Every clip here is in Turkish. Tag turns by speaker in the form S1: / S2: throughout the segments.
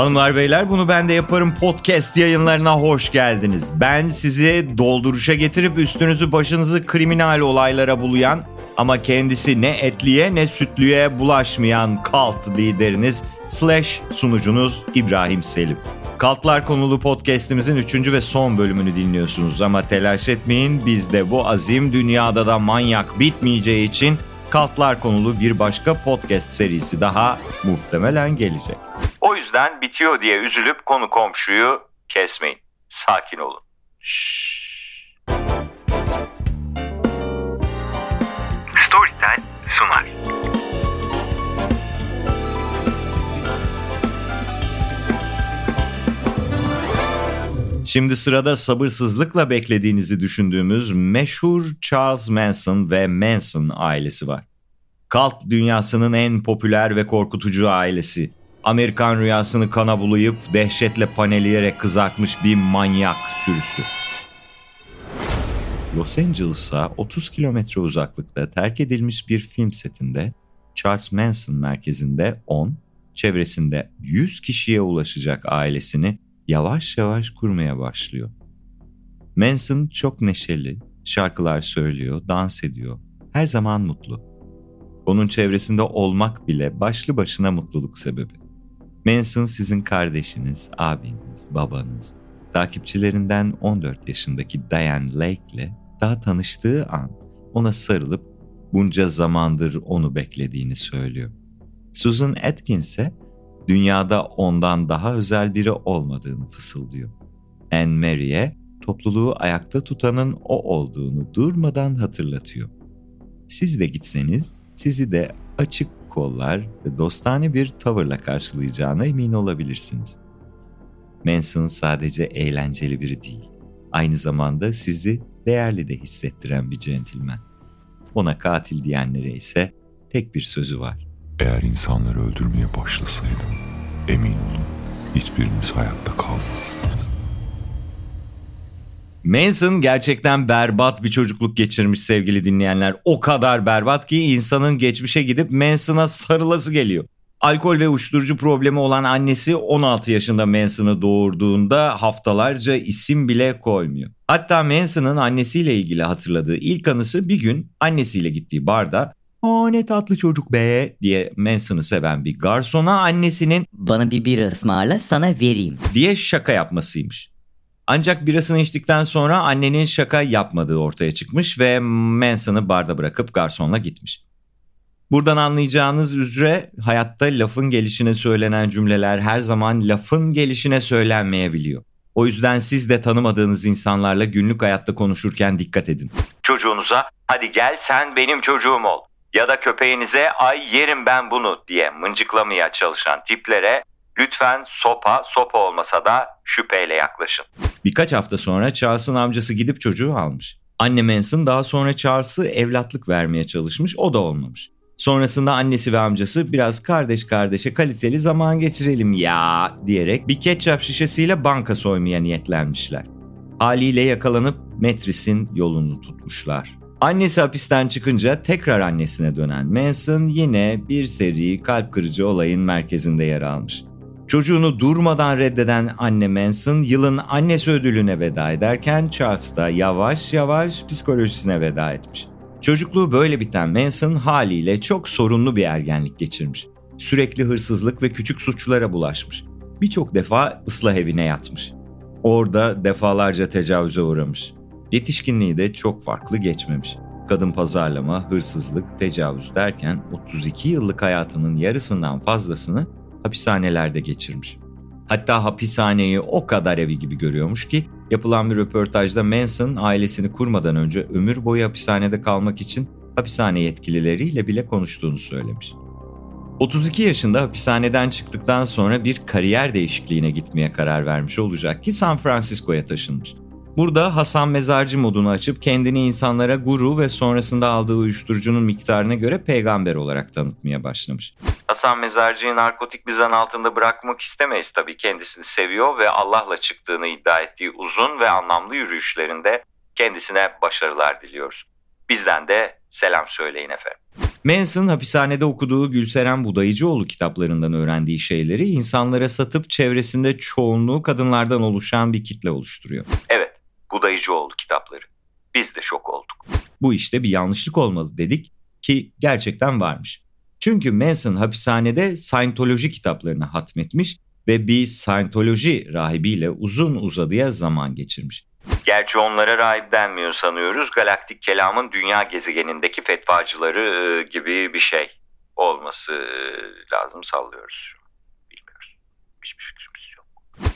S1: Hanımlar beyler bunu ben de yaparım podcast yayınlarına hoş geldiniz. Ben sizi dolduruşa getirip üstünüzü başınızı kriminal olaylara bulayan ama kendisi ne etliye ne sütlüye bulaşmayan kalt lideriniz slash sunucunuz İbrahim Selim. Kaltlar konulu podcast'imizin 3. ve son bölümünü dinliyorsunuz ama telaş etmeyin bizde bu azim dünyada da manyak bitmeyeceği için Kaltlar konulu bir başka podcast serisi daha muhtemelen gelecek. Yüzden bitiyor diye üzülüp konu komşuyu kesmeyin. Sakin olun. Şşş. Storytel sunar. Şimdi sırada sabırsızlıkla beklediğinizi düşündüğümüz meşhur Charles Manson ve Manson ailesi var. Kalt dünyasının en popüler ve korkutucu ailesi. Amerikan rüyasını kana bulayıp dehşetle paneleyerek kızartmış bir manyak sürüsü. Los Angeles'a 30 kilometre uzaklıkta terk edilmiş bir film setinde Charles Manson merkezinde 10, çevresinde 100 kişiye ulaşacak ailesini yavaş yavaş kurmaya başlıyor. Manson çok neşeli, şarkılar söylüyor, dans ediyor. Her zaman mutlu. Onun çevresinde olmak bile başlı başına mutluluk sebebi. Manson sizin kardeşiniz, abiniz, babanız. Takipçilerinden 14 yaşındaki Diane Lake ile daha tanıştığı an ona sarılıp bunca zamandır onu beklediğini söylüyor. Susan Atkins ise dünyada ondan daha özel biri olmadığını fısıldıyor. Anne Mary'e topluluğu ayakta tutanın o olduğunu durmadan hatırlatıyor. Siz de gitseniz sizi de açık kollar ve dostane bir tavırla karşılayacağına emin olabilirsiniz. Manson sadece eğlenceli biri değil, aynı zamanda sizi değerli de hissettiren bir centilmen. Ona katil diyenlere ise tek bir sözü var.
S2: Eğer insanları öldürmeye başlasaydım, emin olun hiçbiriniz hayatta kalmaz.
S1: Manson gerçekten berbat bir çocukluk geçirmiş sevgili dinleyenler. O kadar berbat ki insanın geçmişe gidip Manson'a sarılası geliyor. Alkol ve uyuşturucu problemi olan annesi 16 yaşında Manson'ı doğurduğunda haftalarca isim bile koymuyor. Hatta Manson'ın annesiyle ilgili hatırladığı ilk anısı bir gün annesiyle gittiği barda ''Aa ne tatlı çocuk be'' diye Manson'ı seven bir garsona annesinin
S3: ''Bana bir bira ısmarla sana vereyim''
S1: diye şaka yapmasıymış. Ancak birasını içtikten sonra annenin şaka yapmadığı ortaya çıkmış ve Manson'ı barda bırakıp garsonla gitmiş. Buradan anlayacağınız üzere hayatta lafın gelişine söylenen cümleler her zaman lafın gelişine söylenmeyebiliyor. O yüzden siz de tanımadığınız insanlarla günlük hayatta konuşurken dikkat edin. Çocuğunuza hadi gel sen benim çocuğum ol ya da köpeğinize ay yerim ben bunu diye mıncıklamaya çalışan tiplere lütfen sopa sopa olmasa da şüpheyle yaklaşın. Birkaç hafta sonra Charles'ın amcası gidip çocuğu almış. Anne Manson daha sonra Charles'ı evlatlık vermeye çalışmış o da olmamış. Sonrasında annesi ve amcası biraz kardeş kardeşe kaliteli zaman geçirelim ya diyerek bir ketçap şişesiyle banka soymaya niyetlenmişler. Haliyle yakalanıp Metris'in yolunu tutmuşlar. Annesi hapisten çıkınca tekrar annesine dönen Manson yine bir seri kalp kırıcı olayın merkezinde yer almış. Çocuğunu durmadan reddeden anne Manson yılın annesi ödülüne veda ederken Charles da yavaş yavaş psikolojisine veda etmiş. Çocukluğu böyle biten Manson haliyle çok sorunlu bir ergenlik geçirmiş. Sürekli hırsızlık ve küçük suçlara bulaşmış. Birçok defa ıslah evine yatmış. Orada defalarca tecavüze uğramış. Yetişkinliği de çok farklı geçmemiş. Kadın pazarlama, hırsızlık, tecavüz derken 32 yıllık hayatının yarısından fazlasını hapishanelerde geçirmiş. Hatta hapishaneyi o kadar evi gibi görüyormuş ki yapılan bir röportajda Manson ailesini kurmadan önce ömür boyu hapishanede kalmak için hapishane yetkilileriyle bile konuştuğunu söylemiş. 32 yaşında hapishaneden çıktıktan sonra bir kariyer değişikliğine gitmeye karar vermiş olacak ki San Francisco'ya taşınmış. Burada Hasan Mezarcı modunu açıp kendini insanlara guru ve sonrasında aldığı uyuşturucunun miktarına göre peygamber olarak tanıtmaya başlamış. Hasan Mezarcı'yı narkotik bir zan altında bırakmak istemeyiz tabii. Kendisini seviyor ve Allah'la çıktığını iddia ettiği uzun ve anlamlı yürüyüşlerinde kendisine başarılar diliyoruz. Bizden de selam söyleyin efendim. Manson hapishanede okuduğu Gülseren Budayıcıoğlu kitaplarından öğrendiği şeyleri insanlara satıp çevresinde çoğunluğu kadınlardan oluşan bir kitle oluşturuyor. Evet, Budayıcıoğlu kitapları. Biz de şok olduk. Bu işte bir yanlışlık olmalı dedik ki gerçekten varmış. Çünkü Manson hapishanede Scientoloji kitaplarını hatmetmiş ve bir Scientoloji rahibiyle uzun uzadıya zaman geçirmiş. Gerçi onlara rahip denmiyor sanıyoruz. Galaktik kelamın dünya gezegenindeki fetvacıları e, gibi bir şey olması e, lazım sallıyoruz. Bilmiyoruz. Hiçbir fikrimiz yok.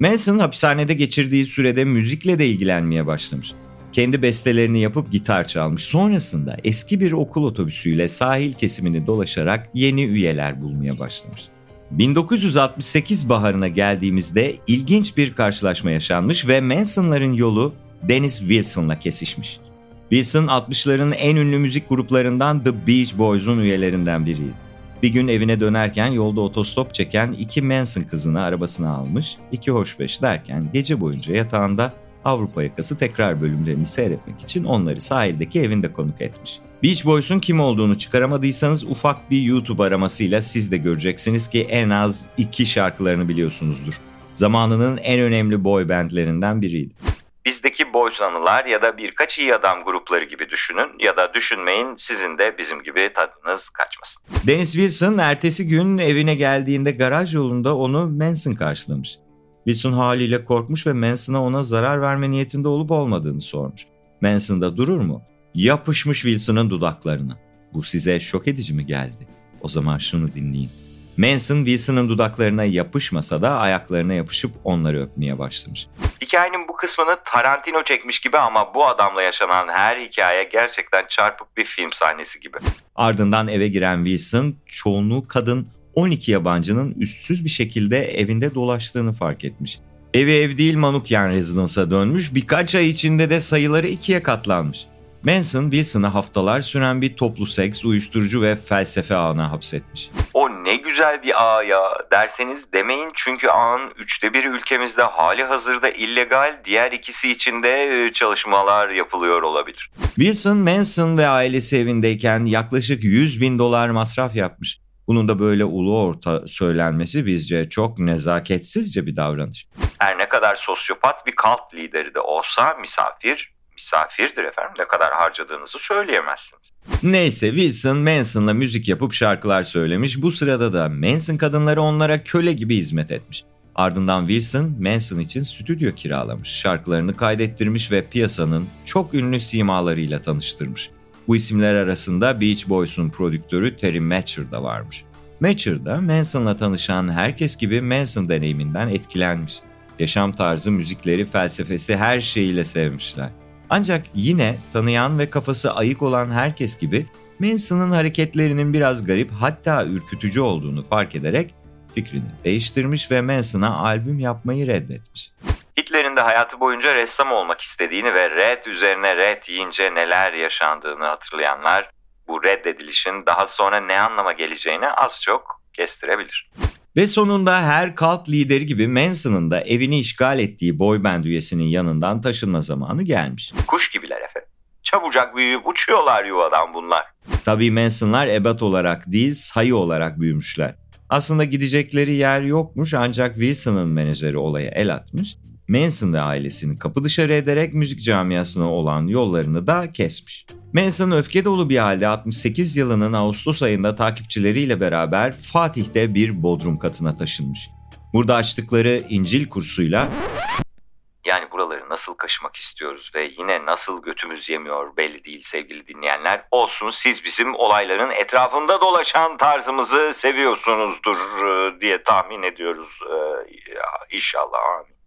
S1: Manson hapishanede geçirdiği sürede müzikle de ilgilenmeye başlamış. Kendi bestelerini yapıp gitar çalmış. Sonrasında eski bir okul otobüsüyle sahil kesimini dolaşarak yeni üyeler bulmaya başlamış. 1968 baharına geldiğimizde ilginç bir karşılaşma yaşanmış ve Manson'ların yolu Dennis Wilson'la kesişmiş. Wilson 60'ların en ünlü müzik gruplarından The Beach Boys'un üyelerinden biriydi. Bir gün evine dönerken yolda otostop çeken iki Manson kızını arabasına almış, iki hoşbeş derken gece boyunca yatağında Avrupa Yakası tekrar bölümlerini seyretmek için onları sahildeki evinde konuk etmiş. Beach Boys'un kim olduğunu çıkaramadıysanız ufak bir YouTube aramasıyla siz de göreceksiniz ki en az iki şarkılarını biliyorsunuzdur. Zamanının en önemli boy bandlerinden biriydi. Bizdeki boys anılar ya da birkaç iyi adam grupları gibi düşünün ya da düşünmeyin sizin de bizim gibi tadınız kaçmasın. Dennis Wilson ertesi gün evine geldiğinde garaj yolunda onu Manson karşılamış. Wilson haliyle korkmuş ve Manson'a ona zarar verme niyetinde olup olmadığını sormuş. Manson da durur mu? Yapışmış Wilson'ın dudaklarına. Bu size şok edici mi geldi? O zaman şunu dinleyin. Manson Wilson'ın dudaklarına yapışmasa da ayaklarına yapışıp onları öpmeye başlamış. Hikayenin bu kısmını Tarantino çekmiş gibi ama bu adamla yaşanan her hikaye gerçekten çarpık bir film sahnesi gibi. Ardından eve giren Wilson çoğunluğu kadın 12 yabancının üstsüz bir şekilde evinde dolaştığını fark etmiş. Evi ev değil Manukyan Residence'a dönmüş birkaç ay içinde de sayıları ikiye katlanmış. Manson, Wilson'ı haftalar süren bir toplu seks, uyuşturucu ve felsefe ağına hapsetmiş. O ne güzel bir ağ ya derseniz demeyin çünkü ağın üçte bir ülkemizde hali hazırda illegal, diğer ikisi için de e, çalışmalar yapılıyor olabilir. Wilson, Manson ve ailesi evindeyken yaklaşık 100 bin dolar masraf yapmış. Bunun da böyle ulu orta söylenmesi bizce çok nezaketsizce bir davranış. Her ne kadar sosyopat bir kalt lideri de olsa misafir misafirdir efendim. Ne kadar harcadığınızı söyleyemezsiniz. Neyse Wilson Manson'la müzik yapıp şarkılar söylemiş. Bu sırada da Manson kadınları onlara köle gibi hizmet etmiş. Ardından Wilson Manson için stüdyo kiralamış, şarkılarını kaydettirmiş ve piyasanın çok ünlü simalarıyla tanıştırmış. Bu isimler arasında Beach Boys'un prodüktörü Terry Matcher da varmış. Matcher da Manson'la tanışan herkes gibi Manson deneyiminden etkilenmiş. Yaşam tarzı, müzikleri, felsefesi her şeyiyle sevmişler. Ancak yine tanıyan ve kafası ayık olan herkes gibi Manson'ın hareketlerinin biraz garip hatta ürkütücü olduğunu fark ederek fikrini değiştirmiş ve Manson'a albüm yapmayı reddetmiş. Hitler'in de hayatı boyunca ressam olmak istediğini ve red üzerine red yiyince neler yaşandığını hatırlayanlar bu reddedilişin daha sonra ne anlama geleceğini az çok kestirebilir. Ve sonunda her kalt lideri gibi Manson'ın da evini işgal ettiği boyband üyesinin yanından taşınma zamanı gelmiş. Kuş gibiler efendim. Çabucak büyüyüp uçuyorlar yuvadan bunlar. Tabii Manson'lar ebat olarak değil sayı olarak büyümüşler. Aslında gidecekleri yer yokmuş ancak Wilson'ın menajeri olaya el atmış. Manson ve ailesini kapı dışarı ederek müzik camiasına olan yollarını da kesmiş. Manson öfke dolu bir halde 68 yılının Ağustos ayında takipçileriyle beraber Fatih'te bir bodrum katına taşınmış. Burada açtıkları İncil kursuyla yani buraları nasıl kaşımak istiyoruz ve yine nasıl götümüz yemiyor belli değil sevgili dinleyenler. Olsun siz bizim olayların etrafında dolaşan tarzımızı seviyorsunuzdur e, diye tahmin ediyoruz. Ee, inşallah amin.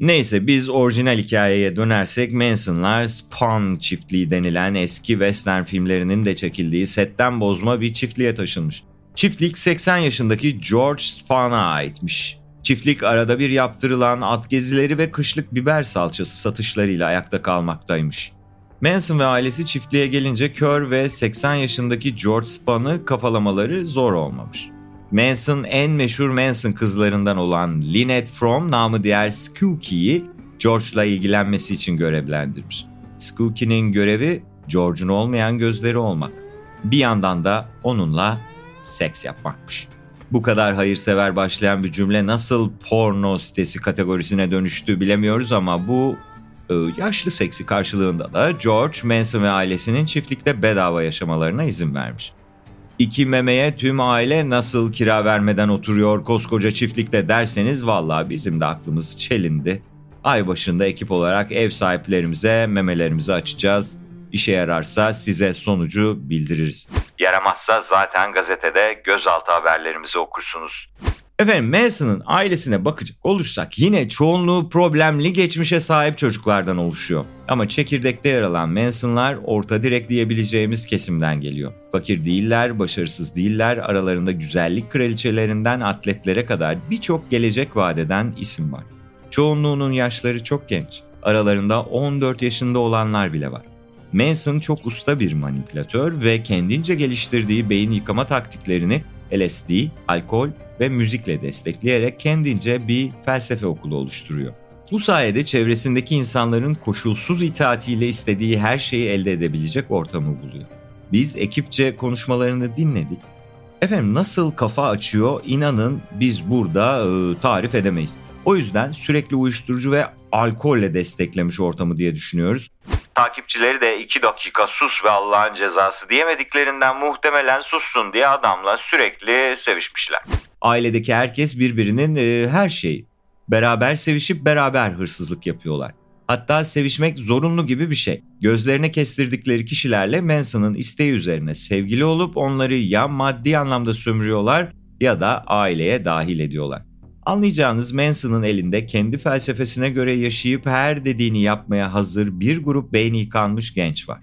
S1: Neyse biz orijinal hikayeye dönersek Manson'lar Spawn çiftliği denilen eski western filmlerinin de çekildiği setten bozma bir çiftliğe taşınmış. Çiftlik 80 yaşındaki George Spawn'a aitmiş. Çiftlik arada bir yaptırılan at gezileri ve kışlık biber salçası satışlarıyla ayakta kalmaktaymış. Manson ve ailesi çiftliğe gelince kör ve 80 yaşındaki George Spawn'ı kafalamaları zor olmamış. Manson en meşhur Manson kızlarından olan Lynette From namı diğer Skooky'yi George'la ilgilenmesi için görevlendirmiş. Skooky'nin görevi George'un olmayan gözleri olmak. bir yandan da onunla seks yapmakmış. Bu kadar hayırsever başlayan bir cümle nasıl porno sitesi kategorisine dönüştü bilemiyoruz ama bu e, yaşlı seksi karşılığında da George Manson ve ailesinin çiftlikte bedava yaşamalarına izin vermiş. İki memeye tüm aile nasıl kira vermeden oturuyor koskoca çiftlikte derseniz vallahi bizim de aklımız çelindi. Ay başında ekip olarak ev sahiplerimize memelerimizi açacağız. İşe yararsa size sonucu bildiririz. Yaramazsa zaten gazetede gözaltı haberlerimizi okursunuz. Efendim Manson'ın ailesine bakacak olursak yine çoğunluğu problemli geçmişe sahip çocuklardan oluşuyor. Ama çekirdekte yer alan Manson'lar orta direk diyebileceğimiz kesimden geliyor. Fakir değiller, başarısız değiller, aralarında güzellik kraliçelerinden atletlere kadar birçok gelecek vadeden isim var. Çoğunluğunun yaşları çok genç. Aralarında 14 yaşında olanlar bile var. Manson çok usta bir manipülatör ve kendince geliştirdiği beyin yıkama taktiklerini LSD, alkol ve müzikle destekleyerek kendince bir felsefe okulu oluşturuyor. Bu sayede çevresindeki insanların koşulsuz itaatiyle istediği her şeyi elde edebilecek ortamı buluyor. Biz ekipçe konuşmalarını dinledik. Efendim nasıl kafa açıyor inanın biz burada e, tarif edemeyiz. O yüzden sürekli uyuşturucu ve alkolle desteklemiş ortamı diye düşünüyoruz. Takipçileri de iki dakika sus ve Allah'ın cezası diyemediklerinden muhtemelen sussun diye adamla sürekli sevişmişler. Ailedeki herkes birbirinin e, her şeyi. Beraber sevişip beraber hırsızlık yapıyorlar. Hatta sevişmek zorunlu gibi bir şey. Gözlerine kestirdikleri kişilerle Manson'ın isteği üzerine sevgili olup onları ya maddi anlamda sömürüyorlar ya da aileye dahil ediyorlar. Anlayacağınız Manson'ın elinde kendi felsefesine göre yaşayıp her dediğini yapmaya hazır bir grup beyni yıkanmış genç var.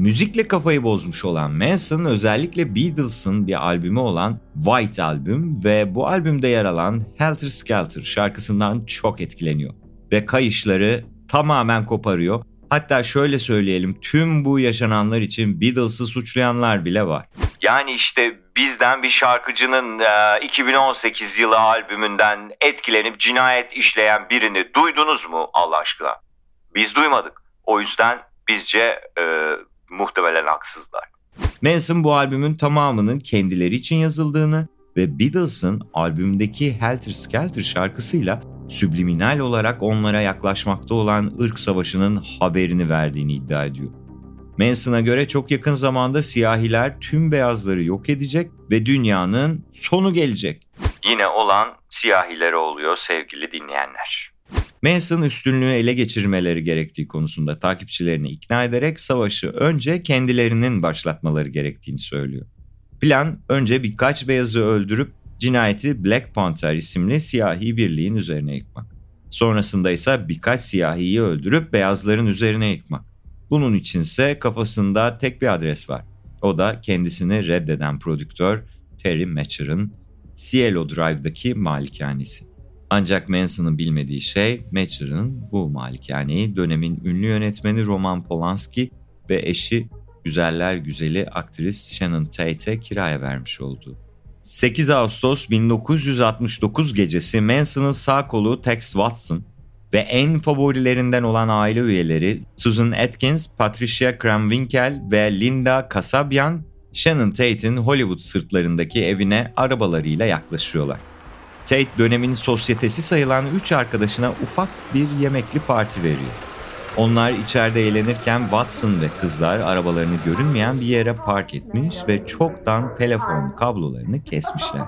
S1: Müzikle kafayı bozmuş olan Manson özellikle Beatles'ın bir albümü olan White Album ve bu albümde yer alan Helter Skelter şarkısından çok etkileniyor. Ve kayışları tamamen koparıyor. Hatta şöyle söyleyelim tüm bu yaşananlar için Beatles'ı suçlayanlar bile var. Yani işte bizden bir şarkıcının e, 2018 yılı albümünden etkilenip cinayet işleyen birini duydunuz mu Allah aşkına? Biz duymadık. O yüzden bizce e, muhtemelen haksızlar. Manson bu albümün tamamının kendileri için yazıldığını ve Beatles'ın albümdeki Helter Skelter şarkısıyla subliminal olarak onlara yaklaşmakta olan ırk savaşının haberini verdiğini iddia ediyor. Manson'a göre çok yakın zamanda siyahiler tüm beyazları yok edecek ve dünyanın sonu gelecek. Yine olan siyahilere oluyor sevgili dinleyenler. Manson üstünlüğü ele geçirmeleri gerektiği konusunda takipçilerini ikna ederek savaşı önce kendilerinin başlatmaları gerektiğini söylüyor. Plan önce birkaç beyazı öldürüp cinayeti Black Panther isimli siyahi birliğin üzerine yıkmak. Sonrasında ise birkaç siyahiyi öldürüp beyazların üzerine yıkmak. Bunun içinse kafasında tek bir adres var. O da kendisini reddeden prodüktör Terry Matcher'ın Cielo Drive'daki malikanesi. Ancak Manson'ın bilmediği şey Matcher'ın bu malikaneyi dönemin ünlü yönetmeni Roman Polanski ve eşi güzeller güzeli aktris Shannon Tate'e kiraya vermiş olduğu. 8 Ağustos 1969 gecesi Manson'ın sağ kolu Tex Watson ve en favorilerinden olan aile üyeleri Susan Atkins, Patricia Kramwinkel ve Linda Kasabian, Shannon Tate'in Hollywood sırtlarındaki evine arabalarıyla yaklaşıyorlar. Tate dönemin sosyetesi sayılan 3 arkadaşına ufak bir yemekli parti veriyor. Onlar içeride eğlenirken Watson ve kızlar arabalarını görünmeyen bir yere park etmiş ve çoktan telefon kablolarını kesmişler.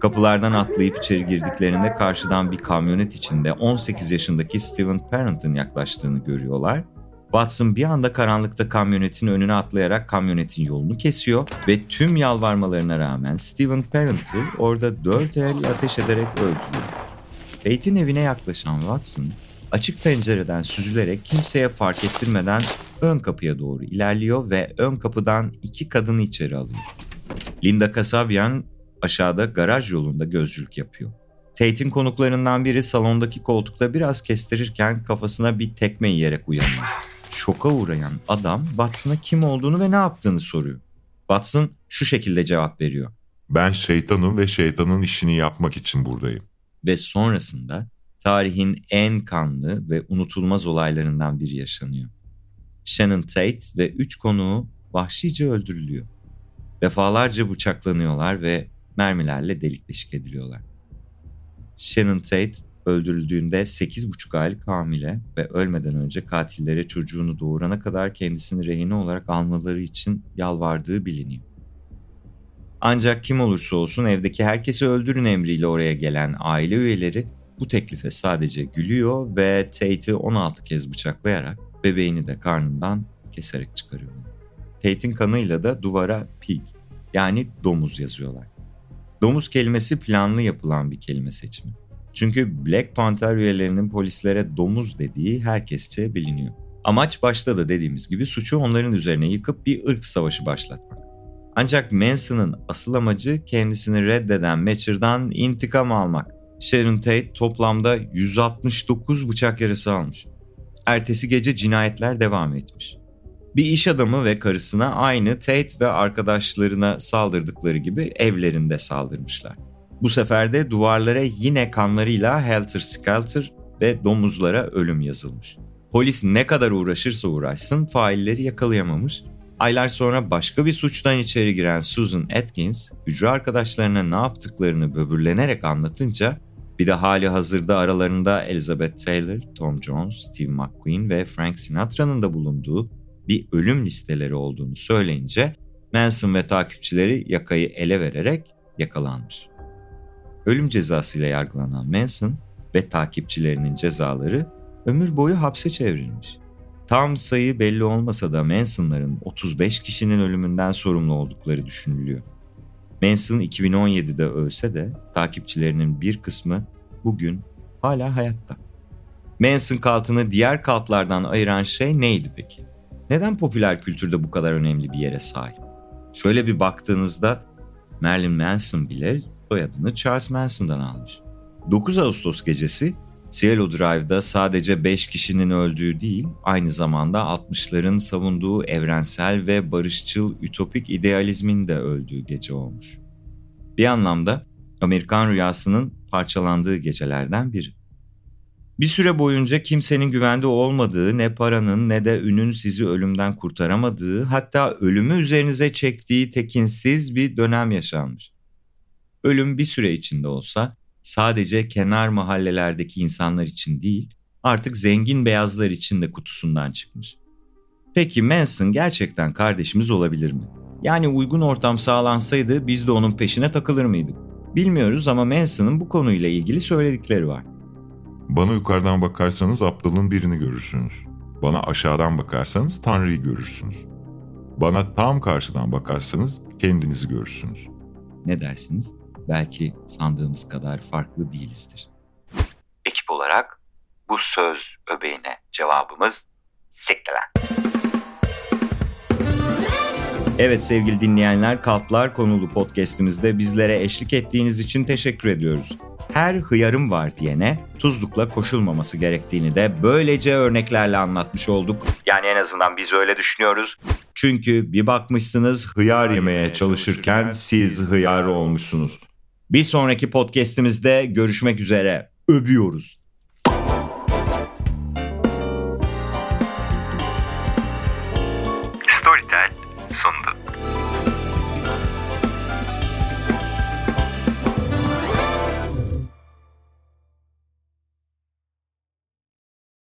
S1: Kapılardan atlayıp içeri girdiklerinde karşıdan bir kamyonet içinde 18 yaşındaki Steven Parent'ın yaklaştığını görüyorlar. Watson bir anda karanlıkta kamyonetin önüne atlayarak kamyonetin yolunu kesiyor ve tüm yalvarmalarına rağmen Steven Parent'ı orada dört el ateş ederek öldürüyor. Tate'in evine yaklaşan Watson açık pencereden süzülerek kimseye fark ettirmeden ön kapıya doğru ilerliyor ve ön kapıdan iki kadını içeri alıyor. Linda Kasabian aşağıda garaj yolunda gözcülük yapıyor. Tate'in konuklarından biri salondaki koltukta biraz kestirirken kafasına bir tekme yiyerek uyanıyor. Şoka uğrayan adam Watson'a kim olduğunu ve ne yaptığını soruyor. Watson şu şekilde cevap veriyor.
S2: Ben şeytanım ve şeytanın işini yapmak için buradayım.
S1: Ve sonrasında tarihin en kanlı ve unutulmaz olaylarından biri yaşanıyor. Shannon Tate ve üç konuğu vahşice öldürülüyor. Defalarca bıçaklanıyorlar ve mermilerle delik deşik ediliyorlar. Shannon Tate öldürüldüğünde 8,5 aylık hamile ve ölmeden önce katillere çocuğunu doğurana kadar kendisini rehine olarak almaları için yalvardığı biliniyor. Ancak kim olursa olsun evdeki herkesi öldürün emriyle oraya gelen aile üyeleri bu teklife sadece gülüyor ve Tate'i 16 kez bıçaklayarak bebeğini de karnından keserek çıkarıyorlar. Tate'in kanıyla da duvara pig yani domuz yazıyorlar. Domuz kelimesi planlı yapılan bir kelime seçimi. Çünkü Black Panther üyelerinin polislere domuz dediği herkesçe biliniyor. Amaç başta da dediğimiz gibi suçu onların üzerine yıkıp bir ırk savaşı başlatmak. Ancak Manson'ın asıl amacı kendisini reddeden Matcher'dan intikam almak. Sharon Tate toplamda 169 bıçak yarası almış. Ertesi gece cinayetler devam etmiş. Bir iş adamı ve karısına aynı Tate ve arkadaşlarına saldırdıkları gibi evlerinde saldırmışlar. Bu sefer de duvarlara yine kanlarıyla Helter Skelter ve domuzlara ölüm yazılmış. Polis ne kadar uğraşırsa uğraşsın failleri yakalayamamış. Aylar sonra başka bir suçtan içeri giren Susan Atkins, hücre arkadaşlarına ne yaptıklarını böbürlenerek anlatınca bir de hali hazırda aralarında Elizabeth Taylor, Tom Jones, Steve McQueen ve Frank Sinatra'nın da bulunduğu bir ölüm listeleri olduğunu söyleyince Manson ve takipçileri yakayı ele vererek yakalanmış. Ölüm cezasıyla yargılanan Manson ve takipçilerinin cezaları ömür boyu hapse çevrilmiş. Tam sayı belli olmasa da Manson'ların 35 kişinin ölümünden sorumlu oldukları düşünülüyor. Manson 2017'de ölse de takipçilerinin bir kısmı bugün hala hayatta. Manson kaltını diğer kaltlardan ayıran şey neydi peki? Neden popüler kültürde bu kadar önemli bir yere sahip? Şöyle bir baktığınızda Marilyn Manson bile soyadını Charles Manson'dan almış. 9 Ağustos gecesi Cielo Drive'da sadece 5 kişinin öldüğü değil, aynı zamanda 60'ların savunduğu evrensel ve barışçıl ütopik idealizmin de öldüğü gece olmuş. Bir anlamda Amerikan rüyasının parçalandığı gecelerden biri. Bir süre boyunca kimsenin güvende olmadığı, ne paranın ne de ünün sizi ölümden kurtaramadığı, hatta ölümü üzerinize çektiği tekinsiz bir dönem yaşanmış. Ölüm bir süre içinde olsa sadece kenar mahallelerdeki insanlar için değil, artık zengin beyazlar için de kutusundan çıkmış. Peki Manson gerçekten kardeşimiz olabilir mi? Yani uygun ortam sağlansaydı biz de onun peşine takılır mıydık? Bilmiyoruz ama Manson'ın bu konuyla ilgili söyledikleri var.
S2: Bana yukarıdan bakarsanız aptalın birini görürsünüz. Bana aşağıdan bakarsanız Tanrı'yı görürsünüz. Bana tam karşıdan bakarsanız kendinizi görürsünüz.
S1: Ne dersiniz? Belki sandığımız kadar farklı değilizdir. Ekip olarak bu söz öbeğine cevabımız siktiler. Evet sevgili dinleyenler Kaltlar konulu podcastimizde bizlere eşlik ettiğiniz için teşekkür ediyoruz. Her hıyarım var diyene tuzlukla koşulmaması gerektiğini de böylece örneklerle anlatmış olduk. Yani en azından biz öyle düşünüyoruz. Çünkü bir bakmışsınız hıyar yemeye çalışırken siz hıyar olmuşsunuz. Bir sonraki podcast'imizde görüşmek üzere. Öbüyoruz.